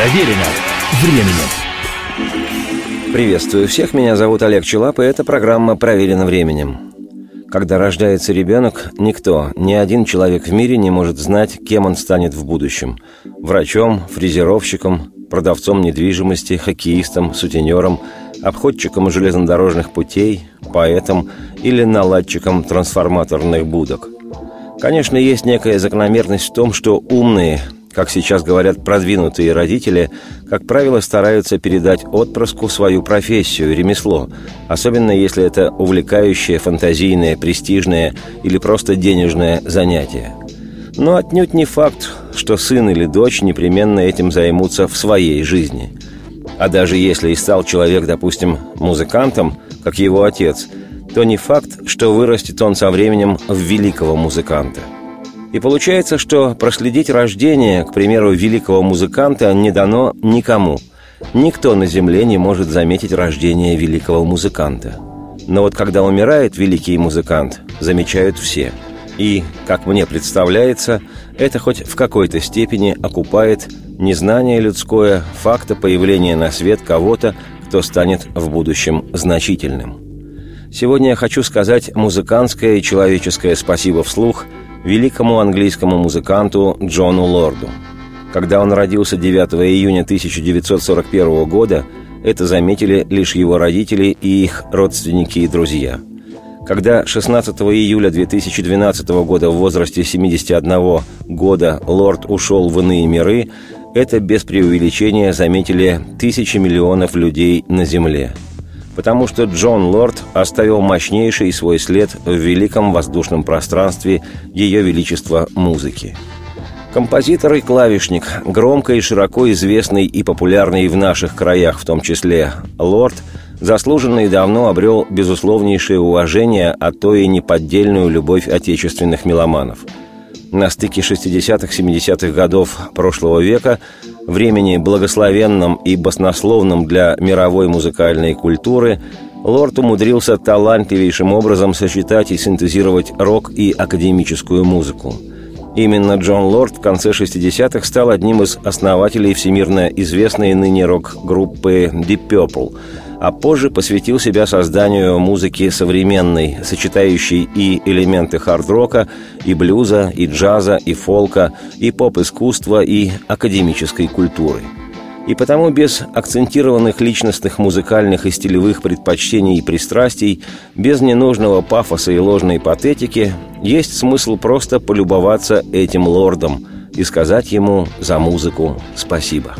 Проверено временем. Приветствую всех, меня зовут Олег Челап, и эта программа «Проверено временем». Когда рождается ребенок, никто, ни один человек в мире не может знать, кем он станет в будущем. Врачом, фрезеровщиком, продавцом недвижимости, хоккеистом, сутенером, обходчиком железнодорожных путей, поэтом или наладчиком трансформаторных будок. Конечно, есть некая закономерность в том, что умные, как сейчас говорят продвинутые родители, как правило, стараются передать отпрыску свою профессию, ремесло, особенно если это увлекающее, фантазийное, престижное или просто денежное занятие. Но отнюдь не факт, что сын или дочь непременно этим займутся в своей жизни. А даже если и стал человек, допустим, музыкантом, как его отец, то не факт, что вырастет он со временем в великого музыканта – и получается, что проследить рождение, к примеру, великого музыканта не дано никому. Никто на Земле не может заметить рождение великого музыканта. Но вот когда умирает великий музыкант, замечают все. И, как мне представляется, это хоть в какой-то степени окупает незнание людское факта появления на свет кого-то, кто станет в будущем значительным. Сегодня я хочу сказать музыкантское и человеческое спасибо вслух – великому английскому музыканту Джону Лорду. Когда он родился 9 июня 1941 года, это заметили лишь его родители и их родственники и друзья. Когда 16 июля 2012 года в возрасте 71 года Лорд ушел в иные миры, это без преувеличения заметили тысячи миллионов людей на Земле – потому что Джон Лорд оставил мощнейший свой след в великом воздушном пространстве Ее Величества музыки. Композитор и клавишник, громко и широко известный и популярный в наших краях в том числе, Лорд заслуженно и давно обрел безусловнейшее уважение, а то и неподдельную любовь отечественных меломанов – на стыке 60-70-х годов прошлого века, времени благословенном и баснословном для мировой музыкальной культуры, Лорд умудрился талантливейшим образом сочетать и синтезировать рок и академическую музыку. Именно Джон Лорд в конце 60-х стал одним из основателей всемирно известной ныне рок-группы Deep Purple – а позже посвятил себя созданию музыки современной, сочетающей и элементы хард-рока, и блюза, и джаза, и фолка, и поп-искусства, и академической культуры. И потому без акцентированных личностных музыкальных и стилевых предпочтений и пристрастий, без ненужного пафоса и ложной патетики, есть смысл просто полюбоваться этим лордом и сказать ему за музыку спасибо.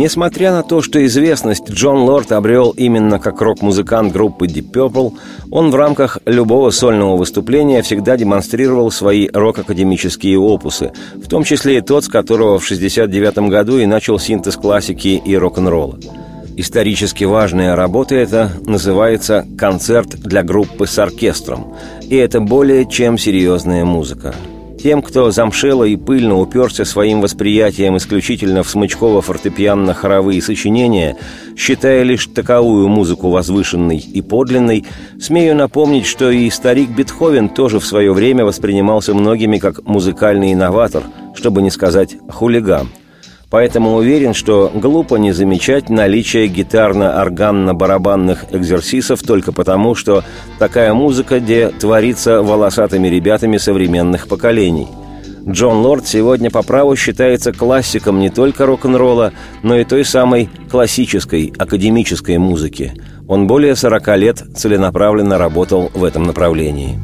Несмотря на то, что известность Джон Лорд обрел именно как рок-музыкант группы Deep Purple, он в рамках любого сольного выступления всегда демонстрировал свои рок-академические опусы, в том числе и тот, с которого в 1969 году и начал синтез классики и рок-н-ролла. Исторически важная работа эта называется «Концерт для группы с оркестром», и это более чем серьезная музыка – тем, кто замшело и пыльно уперся своим восприятием исключительно в смычково-фортепианно-хоровые сочинения, считая лишь таковую музыку возвышенной и подлинной, смею напомнить, что и старик Бетховен тоже в свое время воспринимался многими как музыкальный инноватор, чтобы не сказать хулиган – Поэтому уверен, что глупо не замечать наличие гитарно-органно-барабанных экзерсисов только потому, что такая музыка, где творится волосатыми ребятами современных поколений. Джон Лорд сегодня по праву считается классиком не только рок-н-ролла, но и той самой классической, академической музыки. Он более 40 лет целенаправленно работал в этом направлении.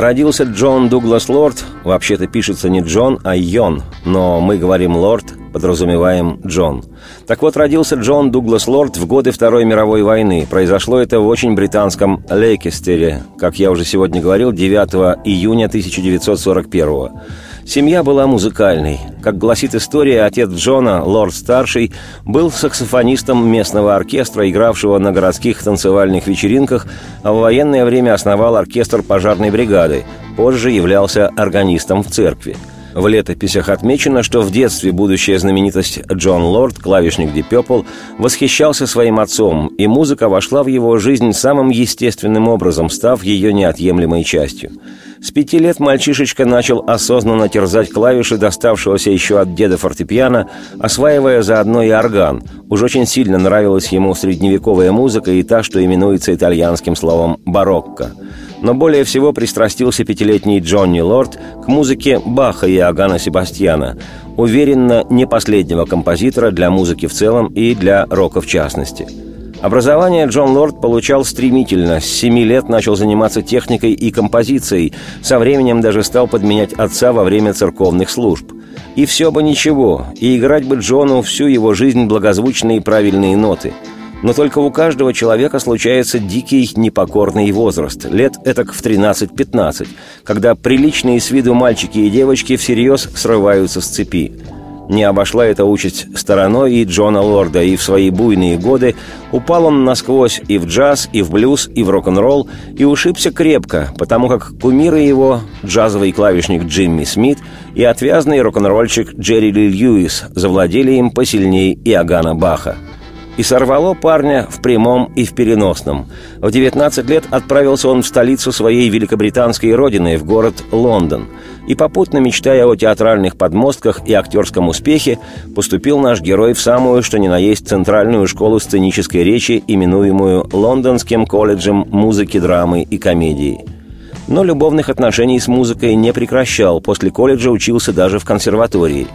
Родился Джон Дуглас Лорд, вообще-то пишется не Джон, а Йон, но мы говорим Лорд, подразумеваем Джон. Так вот, родился Джон Дуглас Лорд в годы Второй мировой войны. Произошло это в очень британском Лейкестере, как я уже сегодня говорил, 9 июня 1941 года. Семья была музыкальной. Как гласит история, отец Джона, лорд-старший, был саксофонистом местного оркестра, игравшего на городских танцевальных вечеринках, а в военное время основал оркестр пожарной бригады. Позже являлся органистом в церкви. В летописях отмечено, что в детстве будущая знаменитость Джон Лорд, клавишник Ди Пепл, восхищался своим отцом, и музыка вошла в его жизнь самым естественным образом, став ее неотъемлемой частью. С пяти лет мальчишечка начал осознанно терзать клавиши доставшегося еще от деда фортепиано, осваивая заодно и орган. Уж очень сильно нравилась ему средневековая музыка и та, что именуется итальянским словом «барокко». Но более всего пристрастился пятилетний Джонни Лорд к музыке Баха и Агана Себастьяна, уверенно не последнего композитора для музыки в целом и для рока в частности – Образование Джон Лорд получал стремительно. С семи лет начал заниматься техникой и композицией. Со временем даже стал подменять отца во время церковных служб. И все бы ничего, и играть бы Джону всю его жизнь благозвучные и правильные ноты. Но только у каждого человека случается дикий непокорный возраст, лет этак в 13-15, когда приличные с виду мальчики и девочки всерьез срываются с цепи. Не обошла эта участь стороной и Джона Лорда, и в свои буйные годы упал он насквозь и в джаз, и в блюз, и в рок-н-ролл, и ушибся крепко, потому как кумиры его, джазовый клавишник Джимми Смит и отвязный рок-н-ролльщик Джерри Ли Льюис завладели им посильней Иоганна Баха. И сорвало парня в прямом и в переносном. В 19 лет отправился он в столицу своей великобританской родины, в город Лондон. И попутно, мечтая о театральных подмостках и актерском успехе, поступил наш герой в самую, что ни на есть, центральную школу сценической речи, именуемую Лондонским колледжем музыки, драмы и комедии – но любовных отношений с музыкой не прекращал, после колледжа учился даже в консерватории.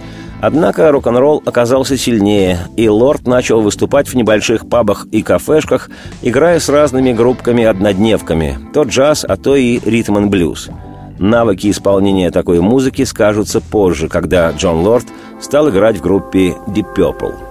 Однако рок-н-ролл оказался сильнее, и Лорд начал выступать в небольших пабах и кафешках, играя с разными группками-однодневками, то джаз, а то и ритм-н-блюз. Навыки исполнения такой музыки скажутся позже, когда Джон Лорд стал играть в группе Deep Purple.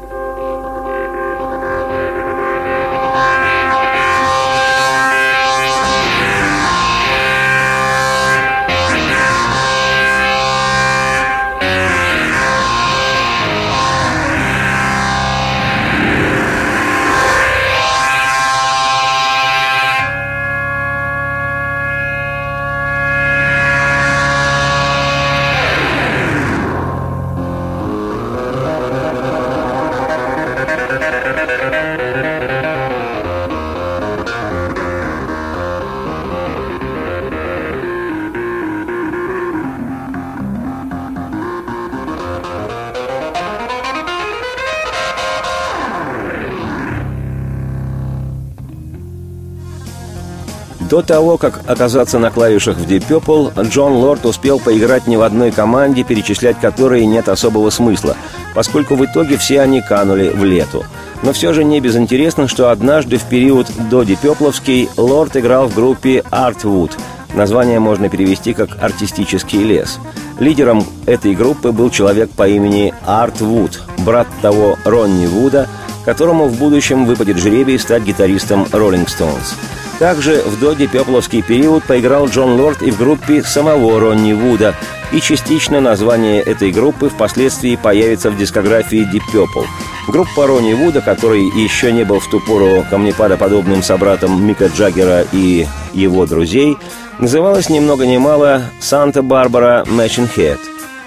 До того, как оказаться на клавишах в Deep Purple, Джон Лорд успел поиграть не в одной команде, перечислять которые нет особого смысла, поскольку в итоге все они канули в лету. Но все же не безинтересно, что однажды в период до Дипепловский Лорд играл в группе Artwood. Название можно перевести как «артистический лес». Лидером этой группы был человек по имени Арт Вуд, брат того Ронни Вуда, которому в будущем выпадет жребий стать гитаристом Rolling Stones. Также в доде Пепловский период поиграл Джон Лорд и в группе самого Ронни Вуда, и частично название этой группы впоследствии появится в дискографии Deep Purple. Группа Ронни Вуда, который еще не был в ту пору камнепадоподобным собратом Мика Джаггера и его друзей, называлась ни много ни мало «Санта-Барбара Мэшин Хед».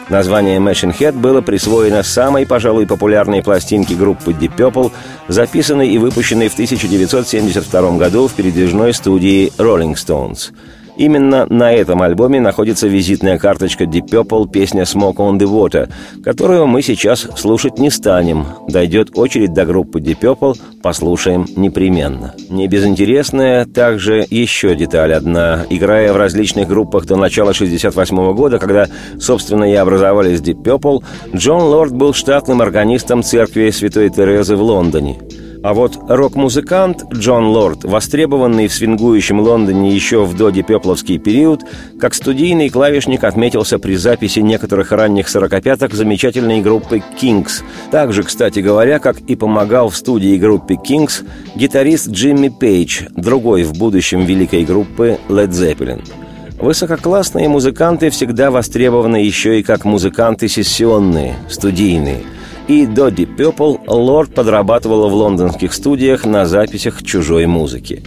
Название Machine Head было присвоено самой, пожалуй, популярной пластинке группы Deep Purple, записанной и выпущенной в 1972 году в передвижной студии Rolling Stones – Именно на этом альбоме находится визитная карточка Deep Purple песня «Smoke on the Water», которую мы сейчас слушать не станем. Дойдет очередь до группы Deep Purple, послушаем непременно. Не безинтересная также еще деталь одна. Играя в различных группах до начала 68 года, когда, собственно, и образовались Deep Purple, Джон Лорд был штатным органистом церкви Святой Терезы в Лондоне. А вот рок-музыкант Джон Лорд, востребованный в свингующем Лондоне еще в доде Пепловский период, как студийный клавишник отметился при записи некоторых ранних сорокопяток замечательной группы «Кингс». Также, кстати говоря, как и помогал в студии группе «Кингс» гитарист Джимми Пейдж, другой в будущем великой группы «Led Zeppelin». Высококлассные музыканты всегда востребованы еще и как музыканты сессионные, студийные – и до Deep Purple Лорд подрабатывала в лондонских студиях на записях чужой музыки.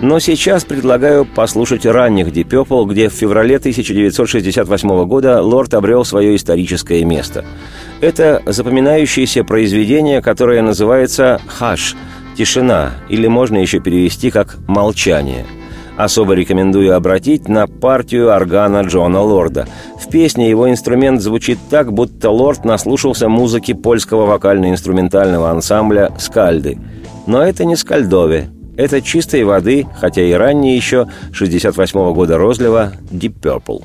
Но сейчас предлагаю послушать ранних Deep Purple, где в феврале 1968 года Лорд обрел свое историческое место. Это запоминающееся произведение, которое называется «Хаш» – «Тишина», или можно еще перевести как «Молчание». Особо рекомендую обратить на партию органа Джона Лорда. В песне его инструмент звучит так, будто Лорд наслушался музыки польского вокально-инструментального ансамбля «Скальды». Но это не скальдове. Это чистой воды, хотя и ранее еще, 68 -го года розлива, Deep Purple.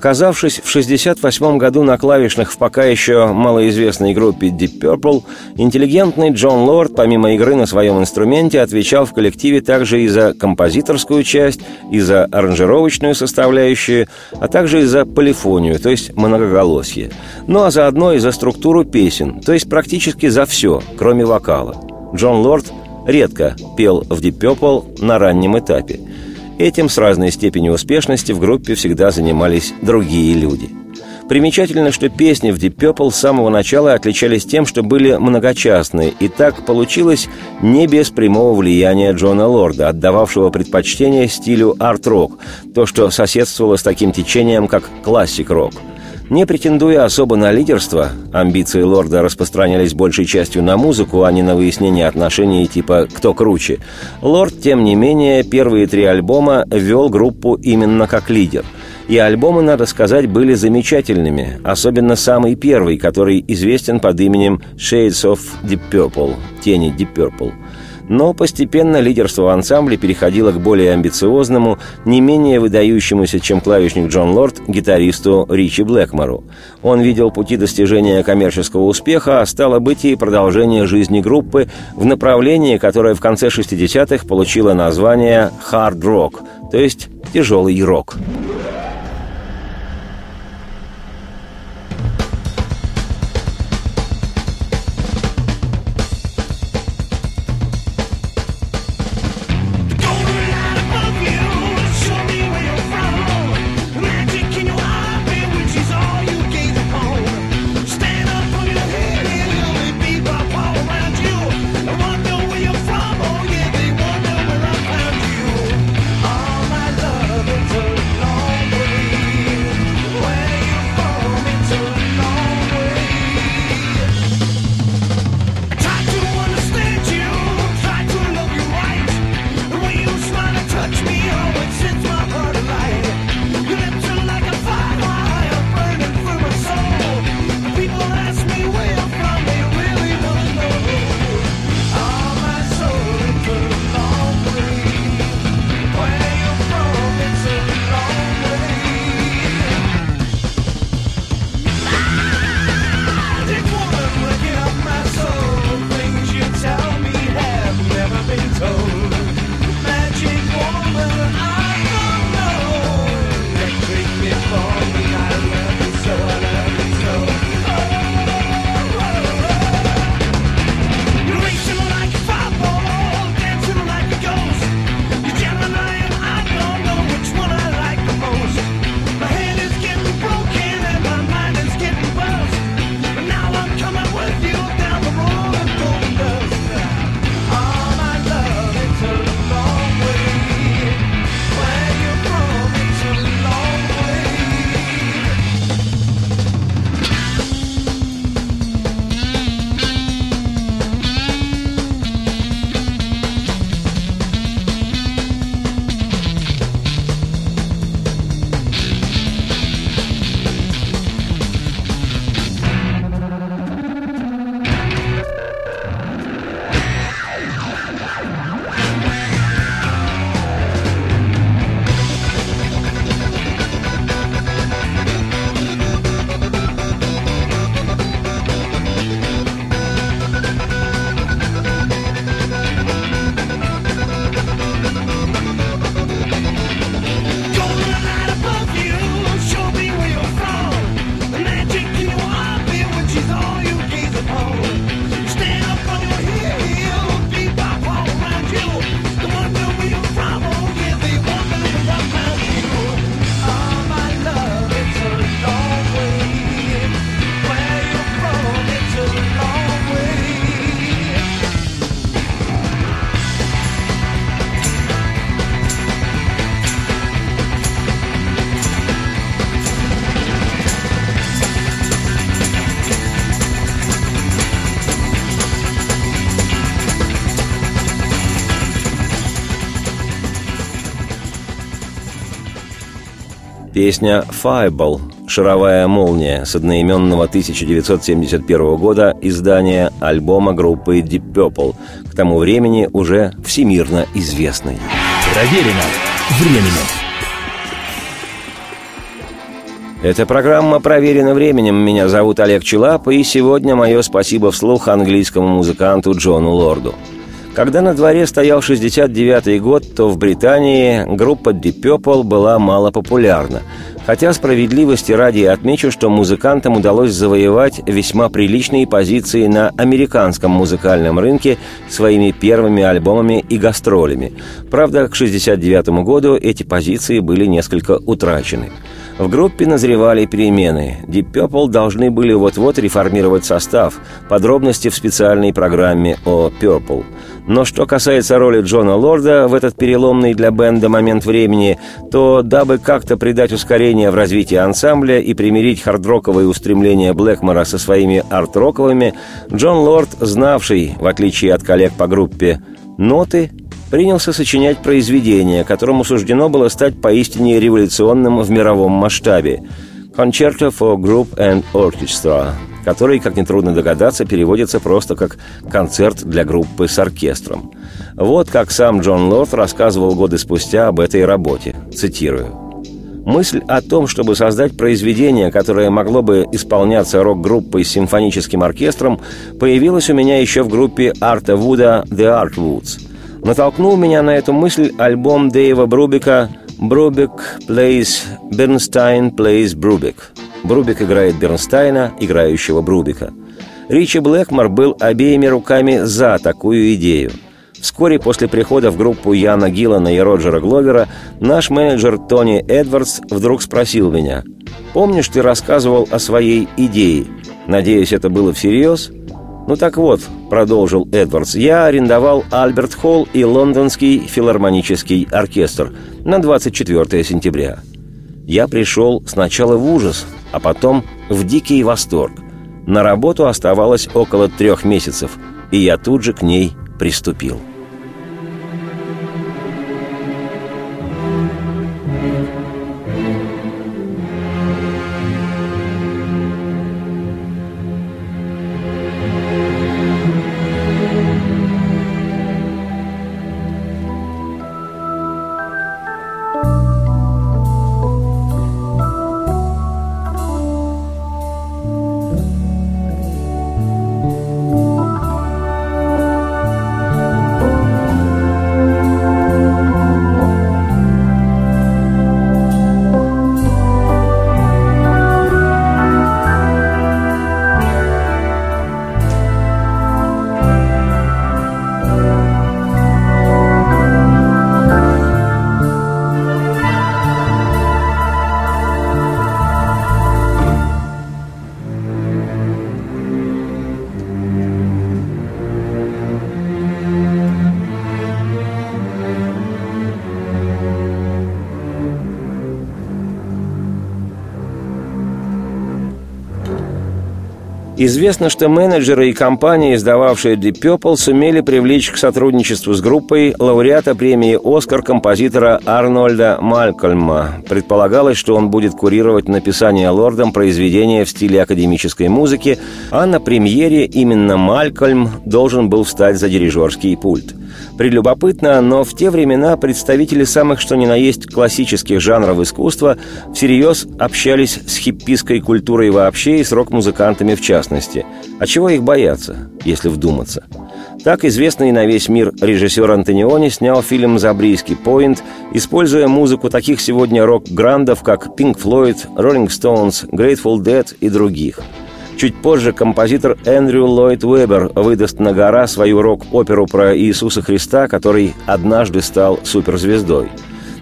Оказавшись в 1968 году на клавишных в пока еще малоизвестной группе Deep Purple, интеллигентный Джон Лорд, помимо игры на своем инструменте, отвечал в коллективе также и за композиторскую часть, и за аранжировочную составляющую, а также и за полифонию, то есть многоголосие. Ну а заодно и за структуру песен, то есть практически за все, кроме вокала. Джон Лорд редко пел в Deep Purple на раннем этапе – Этим с разной степенью успешности в группе всегда занимались другие люди. Примечательно, что песни в Deep Purple с самого начала отличались тем, что были многочастные, и так получилось не без прямого влияния Джона Лорда, отдававшего предпочтение стилю арт-рок, то, что соседствовало с таким течением, как классик-рок – не претендуя особо на лидерство, амбиции лорда распространялись большей частью на музыку, а не на выяснение отношений типа «кто круче», лорд, тем не менее, первые три альбома вел группу именно как лидер. И альбомы, надо сказать, были замечательными, особенно самый первый, который известен под именем «Shades of Deep Purple» – «Тени Deep Purple». Но постепенно лидерство в ансамбле переходило к более амбициозному, не менее выдающемуся, чем клавишник Джон Лорд, гитаристу Ричи Блэкмору. Он видел пути достижения коммерческого успеха, а стало быть и продолжение жизни группы в направлении, которое в конце 60-х получило название «хард-рок», то есть «тяжелый рок». Песня «Fireball» – «Шаровая молния» с одноименного 1971 года издания альбома группы Deep Purple, к тому времени уже всемирно известной. Проверено временем. Эта программа проверена временем. Меня зовут Олег Челап, и сегодня мое спасибо вслух английскому музыканту Джону Лорду. Когда на дворе стоял 69-й год, то в Британии группа Deep Purple была мало популярна. Хотя справедливости ради отмечу, что музыкантам удалось завоевать весьма приличные позиции на американском музыкальном рынке своими первыми альбомами и гастролями. Правда, к 69 году эти позиции были несколько утрачены. В группе назревали перемены. Deep Purple должны были вот-вот реформировать состав. Подробности в специальной программе о Purple. Но что касается роли Джона Лорда в этот переломный для бенда момент времени, то дабы как-то придать ускорение в развитии ансамбля и примирить хардроковые устремления Блэкмора со своими арт-роковыми, Джон Лорд, знавший, в отличие от коллег по группе, ноты, принялся сочинять произведение, которому суждено было стать поистине революционным в мировом масштабе. «Concerto for Group and Orchestra», который, как нетрудно догадаться, переводится просто как «концерт для группы с оркестром». Вот как сам Джон Лорд рассказывал годы спустя об этой работе. Цитирую. Мысль о том, чтобы создать произведение, которое могло бы исполняться рок-группой с симфоническим оркестром, появилась у меня еще в группе Арта Вуда «The Artwoods». Натолкнул меня на эту мысль альбом Дэйва Брубика «Брубик plays Бернстайн plays Брубик». Брубик играет Бернстайна, играющего Брубика. Ричи Блэкмор был обеими руками за такую идею. Вскоре после прихода в группу Яна Гиллана и Роджера Гловера наш менеджер Тони Эдвардс вдруг спросил меня «Помнишь, ты рассказывал о своей идее? Надеюсь, это было всерьез?» «Ну так вот», — продолжил Эдвардс, «я арендовал Альберт Холл и Лондонский филармонический оркестр на 24 сентября. Я пришел сначала в ужас, а потом в дикий восторг. На работу оставалось около трех месяцев, и я тут же к ней приступил». Известно, что менеджеры и компании, издававшие Deep Purple, сумели привлечь к сотрудничеству с группой лауреата премии «Оскар» композитора Арнольда Малькольма. Предполагалось, что он будет курировать написание лордом произведения в стиле академической музыки, а на премьере именно Малькольм должен был встать за дирижерский пульт. Прелюбопытно, но в те времена представители самых что ни на есть классических жанров искусства всерьез общались с хиппийской культурой вообще и с рок-музыкантами в частности. А чего их бояться, если вдуматься? Так известный на весь мир режиссер Антониони снял фильм «Забрийский поинт», используя музыку таких сегодня рок-грандов, как Pink Floyd, Rolling Stones, Grateful Dead и других – Чуть позже композитор Эндрю Ллойд Уэбер выдаст на гора свою рок-оперу про Иисуса Христа, который однажды стал суперзвездой.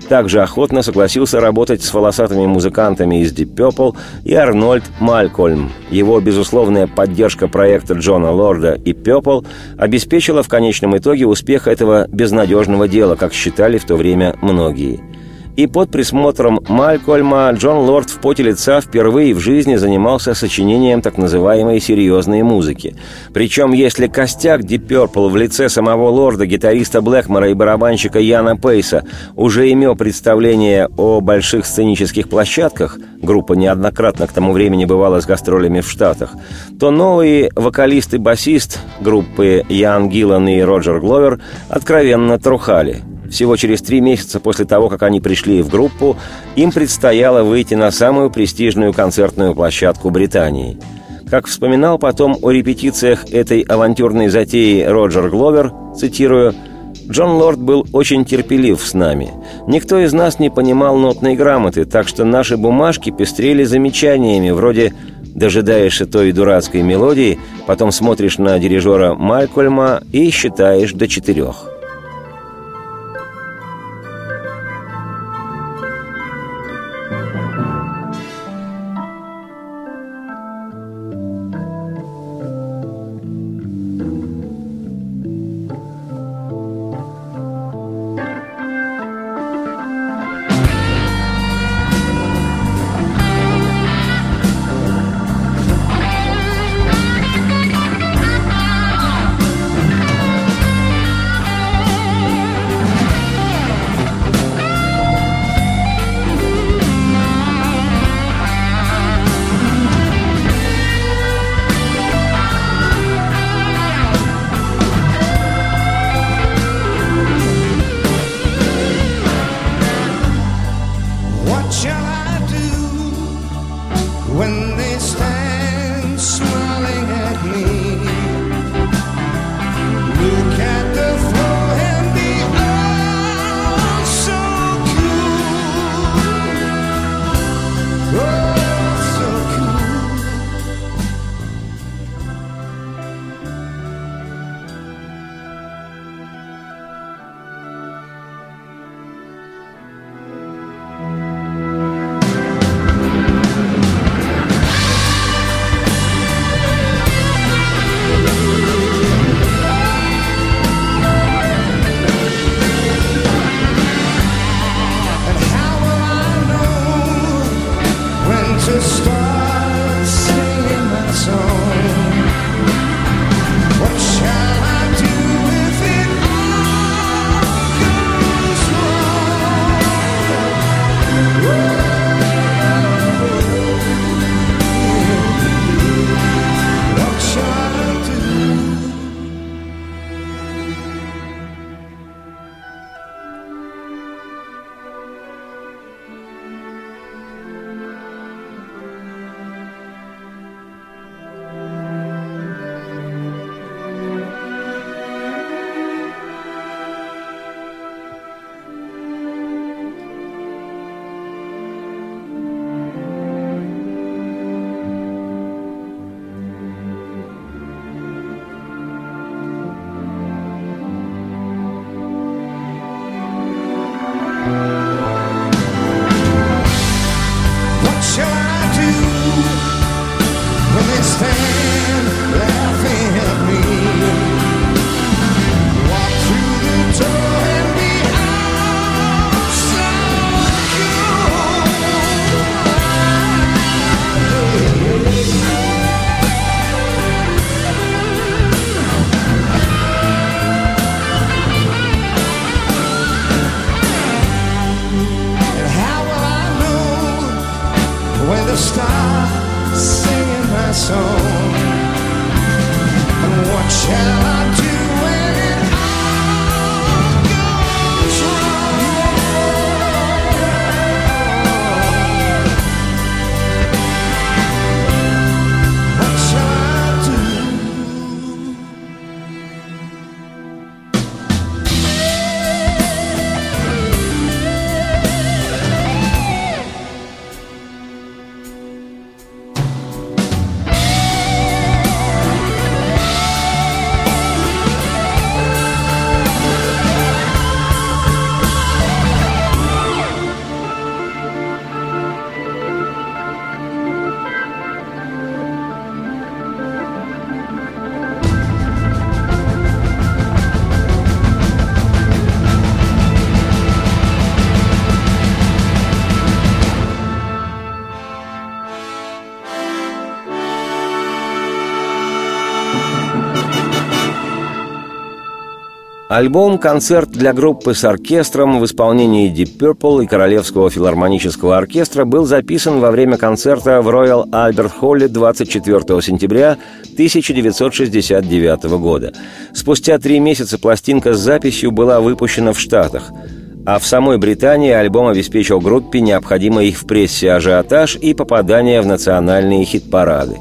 Также охотно согласился работать с волосатыми музыкантами из Deep Purple и Арнольд Малькольм. Его безусловная поддержка проекта Джона Лорда и Purple обеспечила в конечном итоге успех этого безнадежного дела, как считали в то время многие – и под присмотром Малькольма Джон Лорд в поте лица впервые в жизни занимался сочинением так называемой серьезной музыки. Причем, если костяк Deep Purple в лице самого Лорда, гитариста Блэкмора и барабанщика Яна Пейса уже имел представление о больших сценических площадках, группа неоднократно к тому времени бывала с гастролями в Штатах, то новые вокалист и басист группы Ян Гиллан и Роджер Гловер откровенно трухали – всего через три месяца после того, как они пришли в группу, им предстояло выйти на самую престижную концертную площадку Британии. Как вспоминал потом о репетициях этой авантюрной затеи Роджер Гловер, цитирую, «Джон Лорд был очень терпелив с нами. Никто из нас не понимал нотной грамоты, так что наши бумажки пестрели замечаниями, вроде «дожидаешься той дурацкой мелодии», потом смотришь на дирижера Малькольма и считаешь до четырех». Альбом-концерт для группы с оркестром в исполнении Deep Purple и Королевского филармонического оркестра был записан во время концерта в Royal Albert Hall 24 сентября 1969 года. Спустя три месяца пластинка с записью была выпущена в Штатах – а в самой Британии альбом обеспечил группе необходимый в прессе ажиотаж и попадание в национальные хит-парады.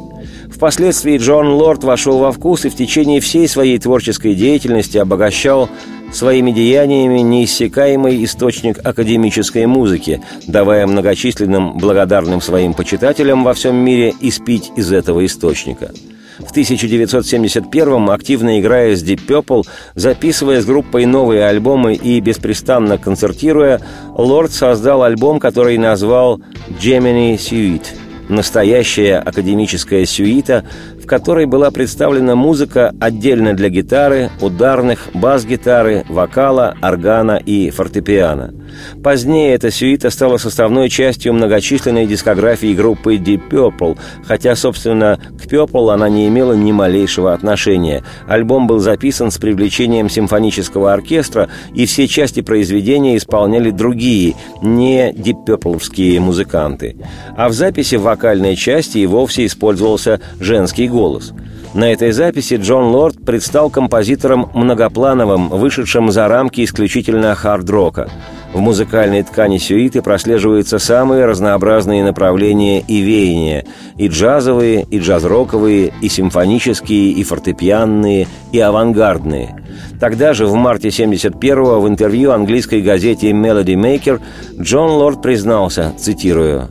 Впоследствии Джон Лорд вошел во вкус и в течение всей своей творческой деятельности обогащал своими деяниями неиссякаемый источник академической музыки, давая многочисленным благодарным своим почитателям во всем мире испить из этого источника – в 1971-м, активно играя с Deep Purple, записывая с группой новые альбомы и беспрестанно концертируя, Лорд создал альбом, который назвал «Gemini Suite» – настоящая академическая сюита, в которой была представлена музыка отдельно для гитары, ударных, бас-гитары, вокала, органа и фортепиано. Позднее эта сюита стала составной частью многочисленной дискографии группы Deep Purple, хотя, собственно, к Purple она не имела ни малейшего отношения. Альбом был записан с привлечением симфонического оркестра, и все части произведения исполняли другие, не Deep Purple музыканты. А в записи вокальной части и вовсе использовался женский голос голос. На этой записи Джон Лорд предстал композитором многоплановым, вышедшим за рамки исключительно хард-рока. В музыкальной ткани сюиты прослеживаются самые разнообразные направления и веяния – и джазовые, и джаз-роковые, и симфонические, и фортепианные, и авангардные. Тогда же, в марте 71-го, в интервью английской газете «Melody Maker» Джон Лорд признался, цитирую,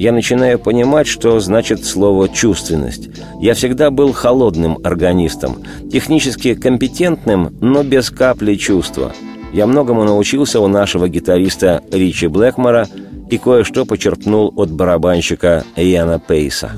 я начинаю понимать, что значит слово «чувственность». Я всегда был холодным органистом, технически компетентным, но без капли чувства. Я многому научился у нашего гитариста Ричи Блэкмора и кое-что почерпнул от барабанщика Яна Пейса.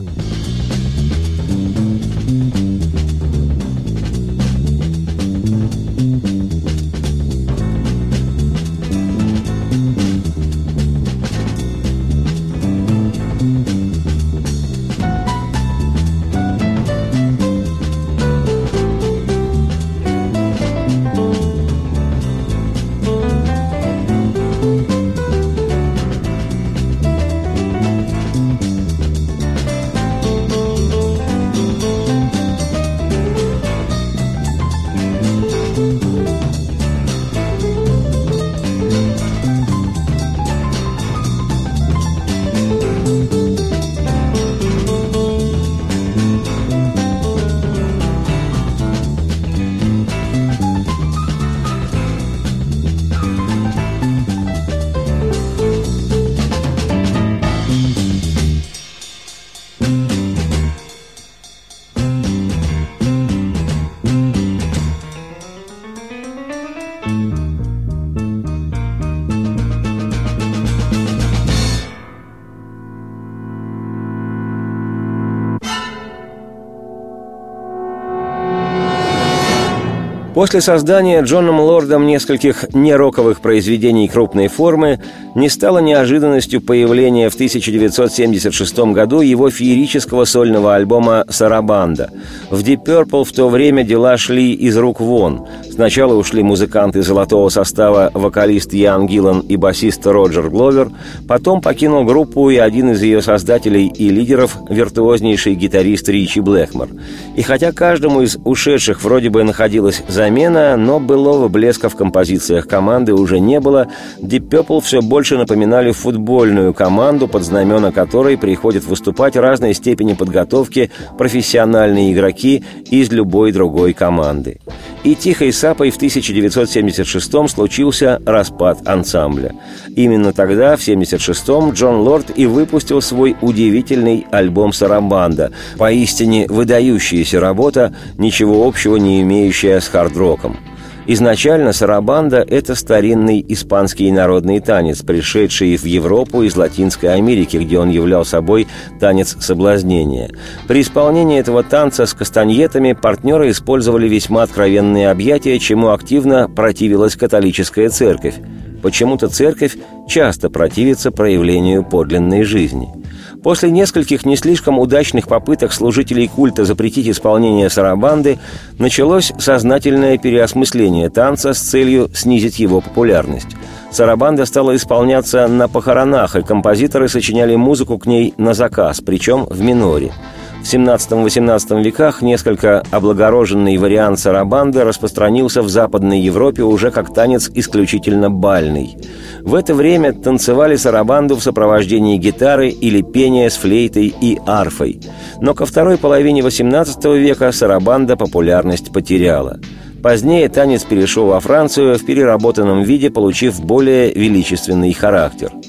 После создания Джоном Лордом нескольких нероковых произведений крупной формы не стало неожиданностью появление в 1976 году его феерического сольного альбома «Сарабанда». В Deep Purple в то время дела шли из рук вон. Сначала ушли музыканты золотого состава вокалист Ян Гиллан и басист Роджер Гловер, потом покинул группу и один из ее создателей и лидеров – виртуознейший гитарист Ричи Блэкмор. И хотя каждому из ушедших вроде бы находилась замена, замена, но былого блеска в композициях команды уже не было. Deep Purple все больше напоминали футбольную команду, под знамена которой приходят выступать разной степени подготовки профессиональные игроки из любой другой команды. И тихой сапой в 1976 случился распад ансамбля. Именно тогда, в 1976-м, Джон Лорд и выпустил свой удивительный альбом «Сарабанда», поистине выдающаяся работа, ничего общего не имеющая с хард роком. Изначально сарабанда – это старинный испанский народный танец, пришедший в Европу из Латинской Америки, где он являл собой танец соблазнения. При исполнении этого танца с кастаньетами партнеры использовали весьма откровенные объятия, чему активно противилась католическая церковь. Почему-то церковь часто противится проявлению подлинной жизни – После нескольких не слишком удачных попыток служителей культа запретить исполнение сарабанды, началось сознательное переосмысление танца с целью снизить его популярность. Сарабанда стала исполняться на похоронах, и композиторы сочиняли музыку к ней на заказ, причем в миноре – в 17-18 веках несколько облагороженный вариант сарабанды распространился в Западной Европе уже как танец исключительно бальный. В это время танцевали сарабанду в сопровождении гитары или пения с флейтой и арфой. Но ко второй половине XVIII века сарабанда популярность потеряла. Позднее танец перешел во Францию в переработанном виде, получив более величественный характер –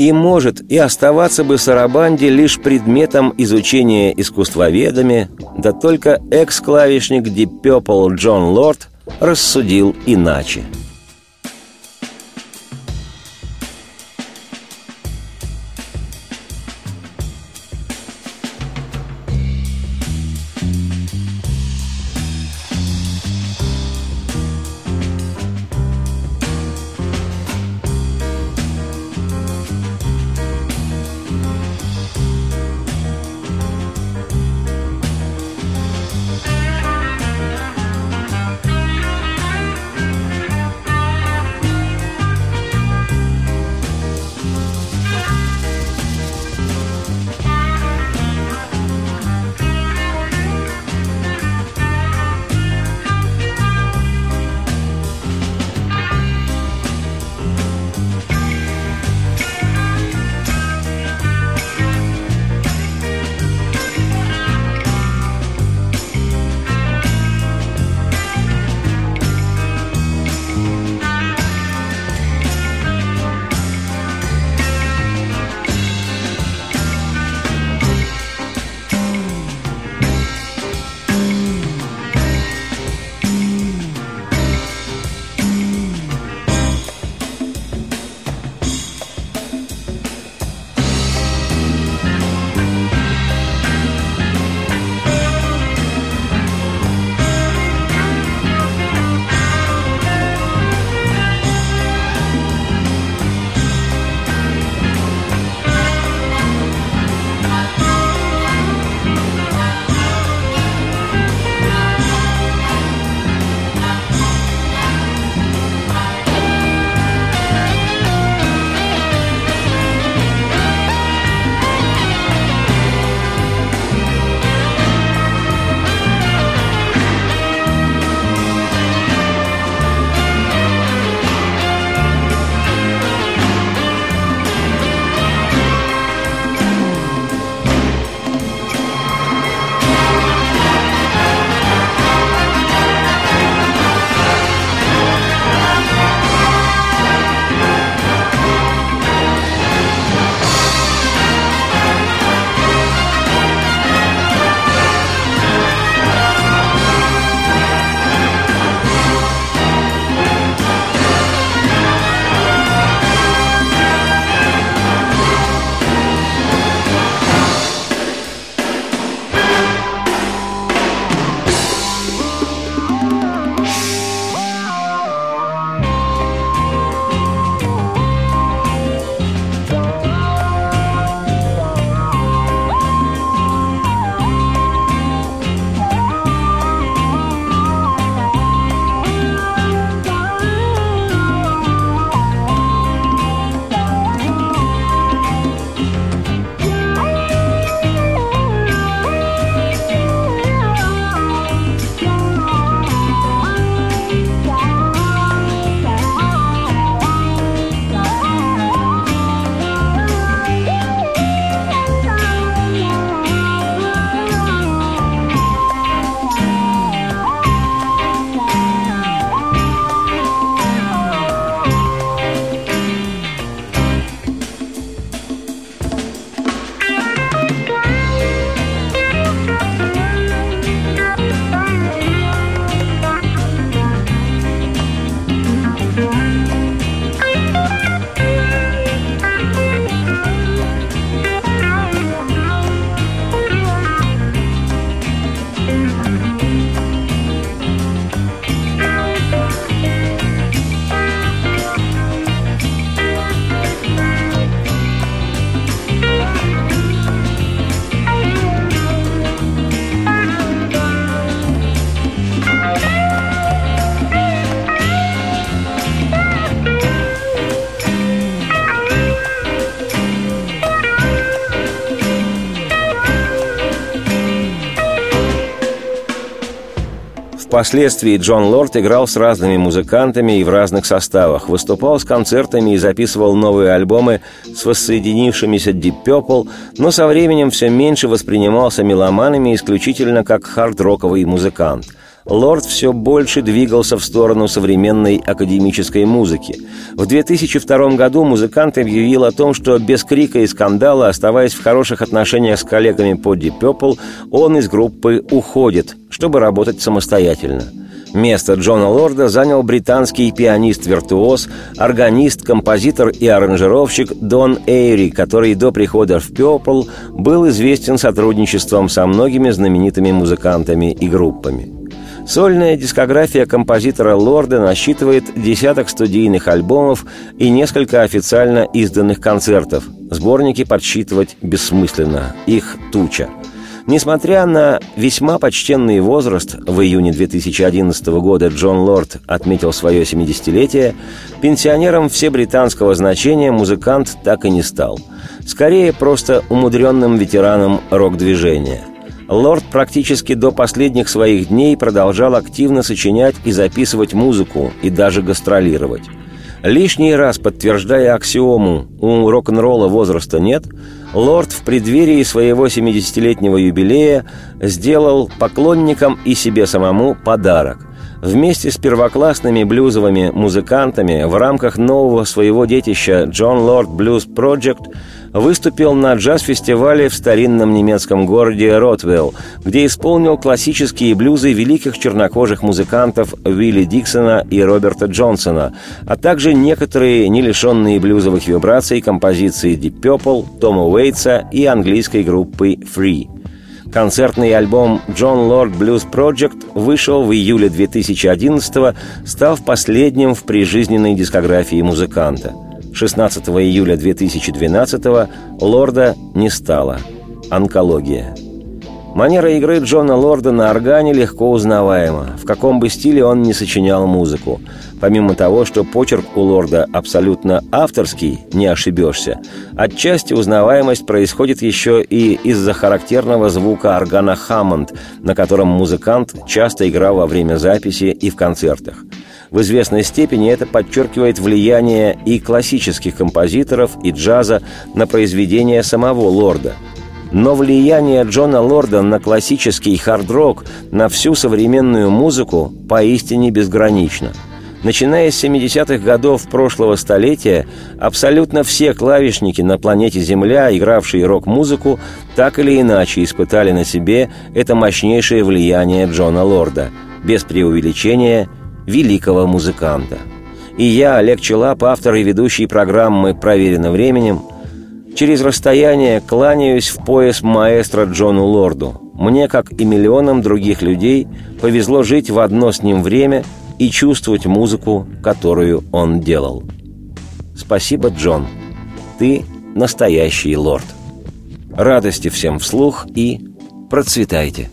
и может и оставаться бы Сарабанде лишь предметом изучения искусствоведами, да только экс-клавишник Deep Purple Джон Лорд рассудил иначе – Впоследствии Джон Лорд играл с разными музыкантами и в разных составах, выступал с концертами и записывал новые альбомы с воссоединившимися Deep Purple, но со временем все меньше воспринимался меломанами исключительно как хард-роковый музыкант – Лорд все больше двигался в сторону современной академической музыки. В 2002 году музыкант объявил о том, что без крика и скандала, оставаясь в хороших отношениях с коллегами по Deep Purple, он из группы уходит, чтобы работать самостоятельно. Место Джона Лорда занял британский пианист-виртуоз, органист, композитор и аранжировщик Дон Эйри, который до прихода в Purple был известен сотрудничеством со многими знаменитыми музыкантами и группами. Сольная дискография композитора Лорда насчитывает десяток студийных альбомов и несколько официально изданных концертов. Сборники подсчитывать бессмысленно, их туча. Несмотря на весьма почтенный возраст, в июне 2011 года Джон Лорд отметил свое 70-летие, пенсионером всебританского значения музыкант так и не стал. Скорее, просто умудренным ветераном рок-движения. Лорд практически до последних своих дней продолжал активно сочинять и записывать музыку, и даже гастролировать. Лишний раз подтверждая аксиому «у рок-н-ролла возраста нет», Лорд в преддверии своего 70-летнего юбилея сделал поклонникам и себе самому подарок. Вместе с первоклассными блюзовыми музыкантами в рамках нового своего детища «Джон Лорд Blues Project» выступил на джаз-фестивале в старинном немецком городе Ротвелл, где исполнил классические блюзы великих чернокожих музыкантов Уилли Диксона и Роберта Джонсона, а также некоторые не лишенные блюзовых вибраций композиции Deep Purple, Тома Уэйтса и английской группы Free. Концертный альбом «John Lord Blues Project» вышел в июле 2011 став последним в прижизненной дискографии музыканта – 16 июля 2012 Лорда не стало. Онкология. Манера игры Джона Лорда на органе легко узнаваема, в каком бы стиле он ни сочинял музыку. Помимо того, что почерк у Лорда абсолютно авторский, не ошибешься, отчасти узнаваемость происходит еще и из-за характерного звука органа Хаммонд, на котором музыкант часто играл во время записи и в концертах. В известной степени это подчеркивает влияние и классических композиторов, и джаза на произведения самого Лорда. Но влияние Джона Лорда на классический хард-рок, на всю современную музыку поистине безгранично – Начиная с 70-х годов прошлого столетия, абсолютно все клавишники на планете Земля, игравшие рок-музыку, так или иначе испытали на себе это мощнейшее влияние Джона Лорда, без преувеличения – великого музыканта. И я, Олег Челап, автор и ведущий программы «Проверено временем», через расстояние кланяюсь в пояс маэстро Джону Лорду. Мне, как и миллионам других людей, повезло жить в одно с ним время и чувствовать музыку, которую он делал. Спасибо, Джон. Ты настоящий лорд. Радости всем вслух и процветайте.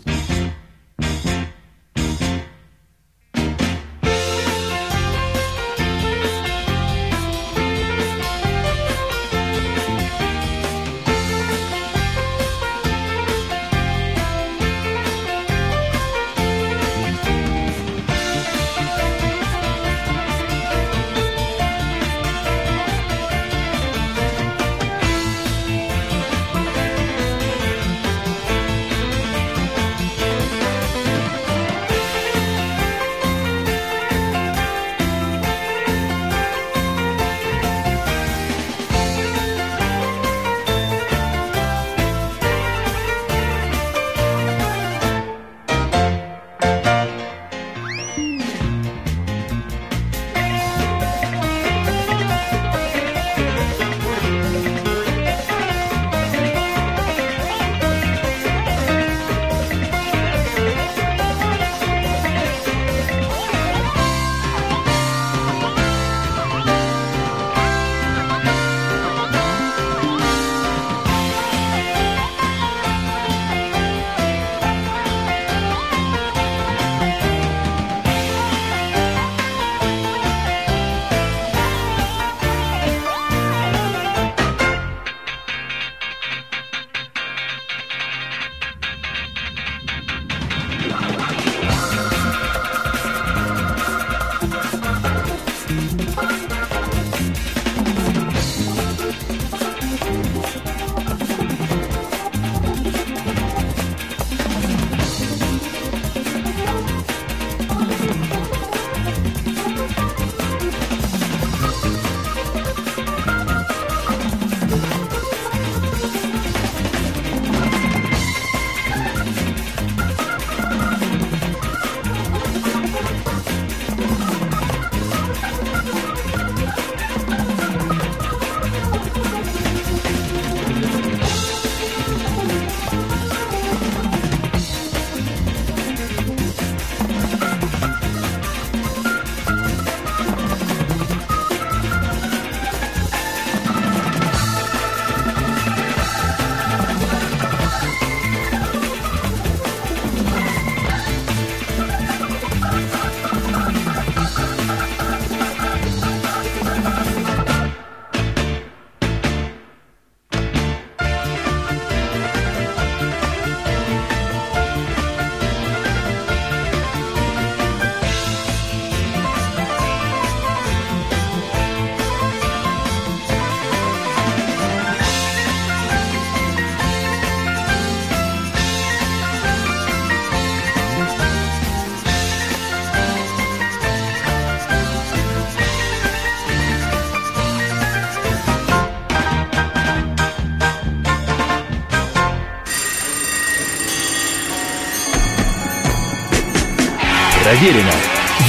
Проверено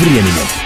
временем.